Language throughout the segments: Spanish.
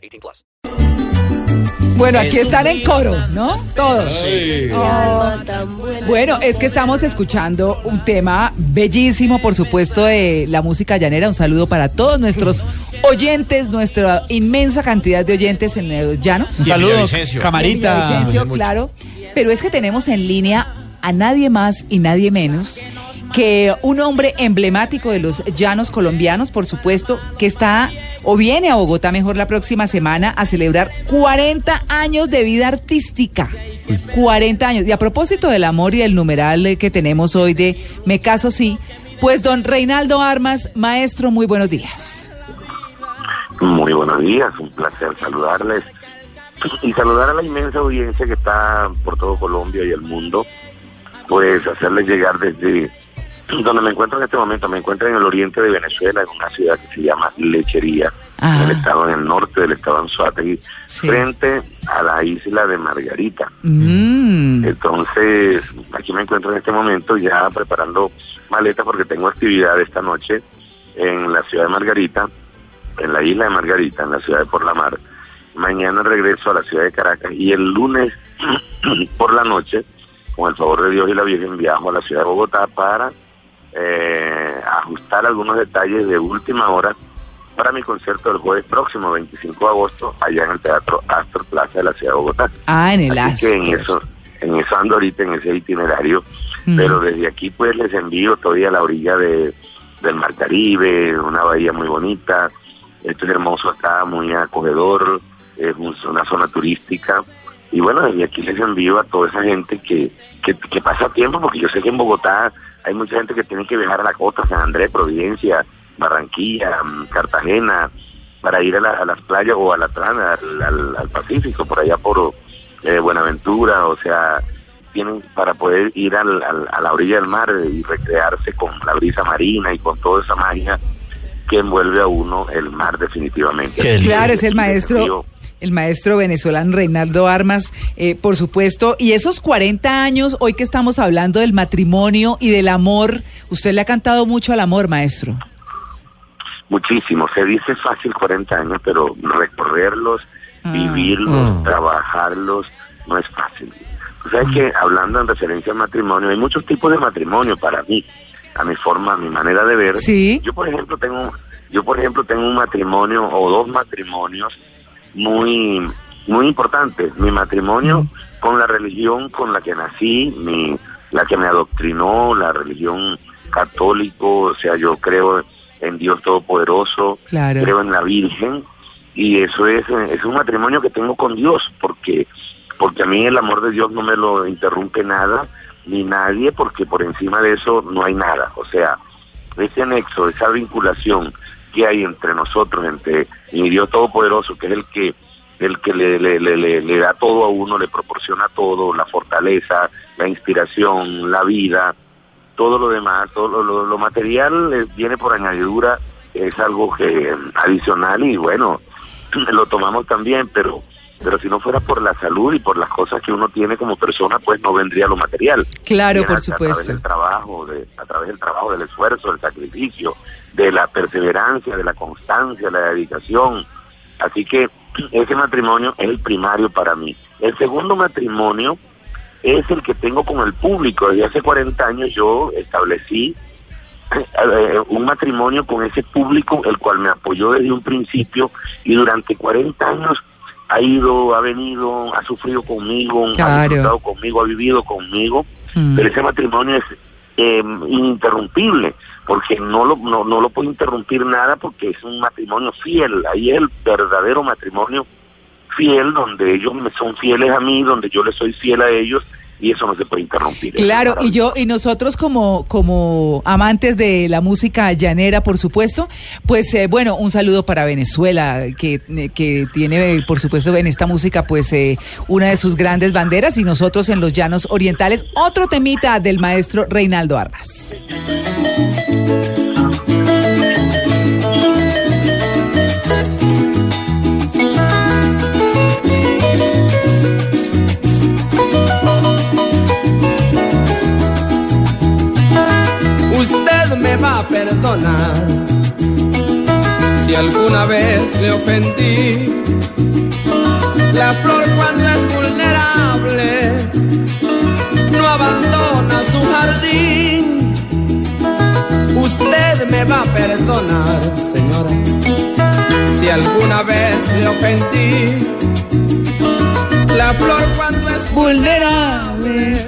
18 plus. Bueno, aquí están en coro, ¿no? Todos. Oh. Bueno, es que estamos escuchando un tema bellísimo, por supuesto, de la música llanera. Un saludo para todos nuestros oyentes, nuestra inmensa cantidad de oyentes en los llanos. Un saludo, camarita. Claro. Pero es que tenemos en línea a nadie más y nadie menos que un hombre emblemático de los llanos colombianos, por supuesto, que está o viene a Bogotá mejor la próxima semana a celebrar 40 años de vida artística. 40 años. Y a propósito del amor y del numeral que tenemos hoy de Me caso sí, pues don Reinaldo Armas, maestro, muy buenos días. Muy buenos días, un placer saludarles y saludar a la inmensa audiencia que está por todo Colombia y el mundo, pues hacerles llegar desde donde me encuentro en este momento, me encuentro en el oriente de Venezuela, en una ciudad que se llama Lechería, en el estado en el norte del estado Anzuategui, frente a la isla de Margarita. Mm. Entonces, aquí me encuentro en este momento ya preparando maletas porque tengo actividad esta noche en la ciudad de Margarita, en la isla de Margarita, en la ciudad de Por la Mar. Mañana regreso a la ciudad de Caracas y el lunes por la noche, con el favor de Dios y la Virgen, viajo a la ciudad de Bogotá para eh, ajustar algunos detalles de última hora para mi concierto del jueves próximo, 25 de agosto, allá en el Teatro Astor Plaza de la ciudad de Bogotá. Ah, en el Así que en eso, en eso ando ahorita, en ese itinerario, pero desde aquí pues les envío todavía a la orilla de, del Mar Caribe, una bahía muy bonita, esto es hermoso acá, muy acogedor, es una zona turística, y bueno, desde aquí les envío a toda esa gente que, que, que pasa tiempo, porque yo sé que en Bogotá hay mucha gente que tiene que viajar a la costa, San Andrés, Providencia, Barranquilla, mm, Cartagena, para ir a, las playas o a la trana, al, Pacífico, por allá por eh, Buenaventura, o sea, tienen para poder ir al, a la orilla del mar y recrearse con la brisa marina y con toda esa magia que envuelve a uno el mar definitivamente. Claro, es el maestro el maestro venezolano Reinaldo Armas, eh, por supuesto. Y esos 40 años, hoy que estamos hablando del matrimonio y del amor, usted le ha cantado mucho al amor, maestro. Muchísimo. Se dice fácil 40 años, pero recorrerlos, ah. vivirlos, ah. trabajarlos, no es fácil. O sea, que hablando en referencia al matrimonio, hay muchos tipos de matrimonio para mí, a mi forma, a mi manera de ver. Sí. Yo, por ejemplo, tengo, yo, por ejemplo, tengo un matrimonio o dos matrimonios muy, muy importante. Mi matrimonio con la religión con la que nací, mi, la que me adoctrinó, la religión católico, o sea, yo creo en Dios Todopoderoso, creo en la Virgen, y eso es, es un matrimonio que tengo con Dios, porque, porque a mí el amor de Dios no me lo interrumpe nada, ni nadie, porque por encima de eso no hay nada. O sea, ese anexo, esa vinculación que hay entre nosotros, entre mi Dios Todopoderoso, que es el que el que le, le, le, le, da todo a uno, le proporciona todo, la fortaleza, la inspiración, la vida, todo lo demás, todo lo, lo, material eh, viene por añadidura, es algo que adicional y bueno, lo tomamos también, pero pero si no fuera por la salud y por las cosas que uno tiene como persona, pues no vendría lo material. Claro, por supuesto. A través del trabajo, de, a través del trabajo, del esfuerzo, del sacrificio, de la perseverancia, de la constancia, la dedicación. Así que ese matrimonio es el primario para mí. El segundo matrimonio es el que tengo con el público. Desde hace 40 años yo establecí eh, un matrimonio con ese público, el cual me apoyó desde un principio y durante 40 años ha ido, ha venido, ha sufrido conmigo, ha disfrutado conmigo, ha vivido conmigo, mm. pero ese matrimonio es eh, ininterrumpible, porque no lo, no, no lo puedo interrumpir nada porque es un matrimonio fiel, ahí es el verdadero matrimonio fiel, donde ellos me son fieles a mí, donde yo les soy fiel a ellos, y eso no se puede interrumpir. Claro, y yo y nosotros como como amantes de la música llanera, por supuesto, pues eh, bueno, un saludo para Venezuela que, eh, que tiene eh, por supuesto en esta música pues eh, una de sus grandes banderas y nosotros en los llanos orientales otro temita del maestro Reinaldo Armas. Vez le ofendí. La flor cuando es vulnerable no abandona su jardín. Usted me va a perdonar, señora, si alguna vez le ofendí. La flor cuando es Vulnerable.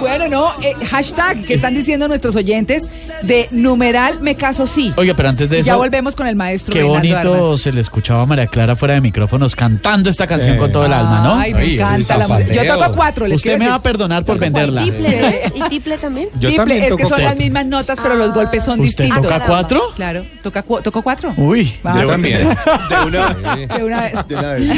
bueno, no, eh, hashtag que están diciendo nuestros oyentes de numeral me caso sí. Oiga, pero antes de eso, ya volvemos con el maestro qué bonito Armas. se le escuchaba a María Clara fuera de micrófonos cantando esta canción con todo el alma, ¿no? Ay, me Ay, encanta la música. Yo toco cuatro, les Usted me va a perdonar por venderla. ¿Tiple? ¿Y tiple también? Yo Triple, también es que son las mismas notas, pero los golpes son ¿Usted distintos. toca cuatro? Claro, toca cu- toco cuatro. Uy, Vamos. Yo también. De una vez.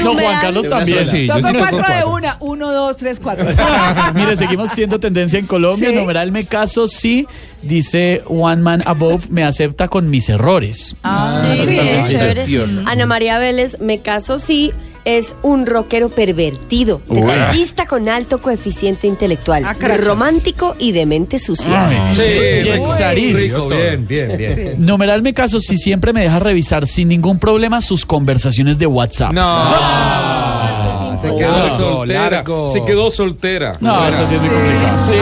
no, Juan Carlos De una también. sola, sí. yo Toco sí toco cuatro de. Una. Uno, dos, tres, cuatro. Mire, seguimos siendo tendencia en Colombia. Sí. Numeral me caso sí, dice One Man Above, me acepta con mis errores. Ah, Sí, sí. bien sí. chévere. Tierno. Ana María Vélez, me caso sí, es un rockero pervertido, detallista con alto coeficiente intelectual, Ah, romántico y de mente sucia. Ay, Sí, rico, bien, bien, bien. Numeral me caso si siempre me deja revisar sin ningún problema sus conversaciones de WhatsApp. Ah, Se quedó soltera. Se quedó soltera. No, eso sí es muy complicado. Sí,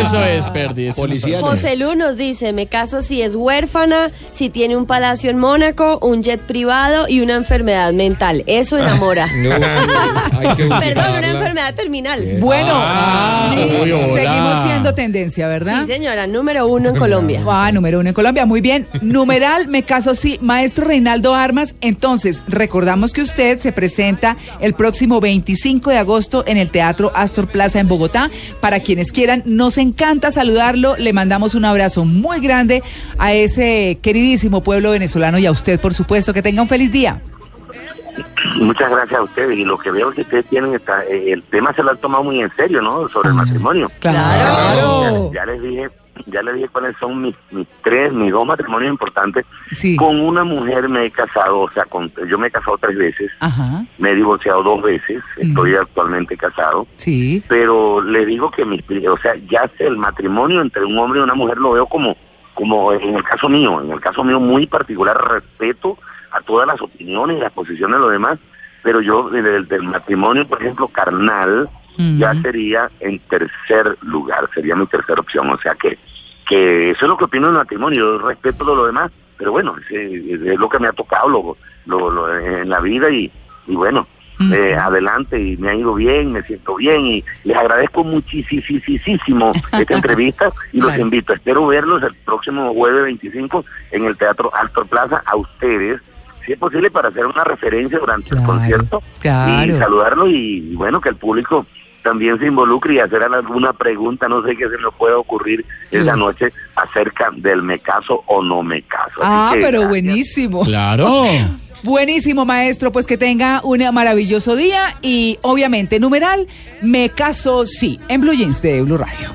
eso es perdiz. Policía. José Lu nos dice, me caso si es huérfana, si tiene un palacio en Mónaco, un jet privado y una enfermedad mental. Eso enamora. No, hay que Perdón, una enfermedad terminal. Bueno, Ah, hola. seguimos siendo tendencia, ¿verdad? Sí, señora, número uno en Colombia. Ah, número uno en Colombia, muy bien. Numeral, me caso sí. Maestro Reinaldo Armas, entonces, recordamos que usted se presenta el próximo 25 de agosto en el Teatro Astor Plaza en Bogotá. Para quienes quieran, nos encanta saludarlo. Le mandamos un abrazo muy grande a ese queridísimo pueblo venezolano y a usted, por supuesto. Que tenga un feliz día. Muchas gracias a ustedes. Y lo que veo es que ustedes tienen, esta- eh, el tema se lo han tomado muy en serio, ¿no? Sobre el matrimonio. Claro. Ya, ya les dije, ya les dije cuáles son mis, mis tres, mis dos matrimonios importantes. Sí. Con una mujer me he casado, o sea, con, yo me he casado tres veces, Ajá, me he divorciado dos veces, estoy actualmente casado. sí. pero le digo que mis, pri- o sea, ya sé, el matrimonio entre un hombre y una mujer lo veo como, como en el caso mío, en el caso mío muy particular, respeto a todas las opiniones y las posiciones de los demás, pero yo del, del matrimonio, por ejemplo, carnal, Ya sería en tercer lugar, sería mi tercera opción, o sea que, que eso es lo que opino del matrimonio, yo respeto todo lo demás, pero bueno, es, es lo que me ha tocado lo, lo, lo- en la vida y, y bueno, eh, adelante y me ha ido bien, me siento bien y les agradezco muchísimo esta entrevista y los invito, espero verlos el próximo jueves 25 en el Teatro Astor Plaza a ustedes, si es posible para hacer una referencia durante Claro, el concierto claro. y saludarlos y, y bueno, que el público también se involucre y hacer alguna pregunta, no sé qué se me puede ocurrir esa Claro. noche acerca del me caso o no me caso. Así Ah, que, pero gracias. buenísimo. Claro. Buenísimo, maestro. Pues que tenga un maravilloso día y obviamente, numeral, me caso sí, en Blue Jeans de Blue Radio.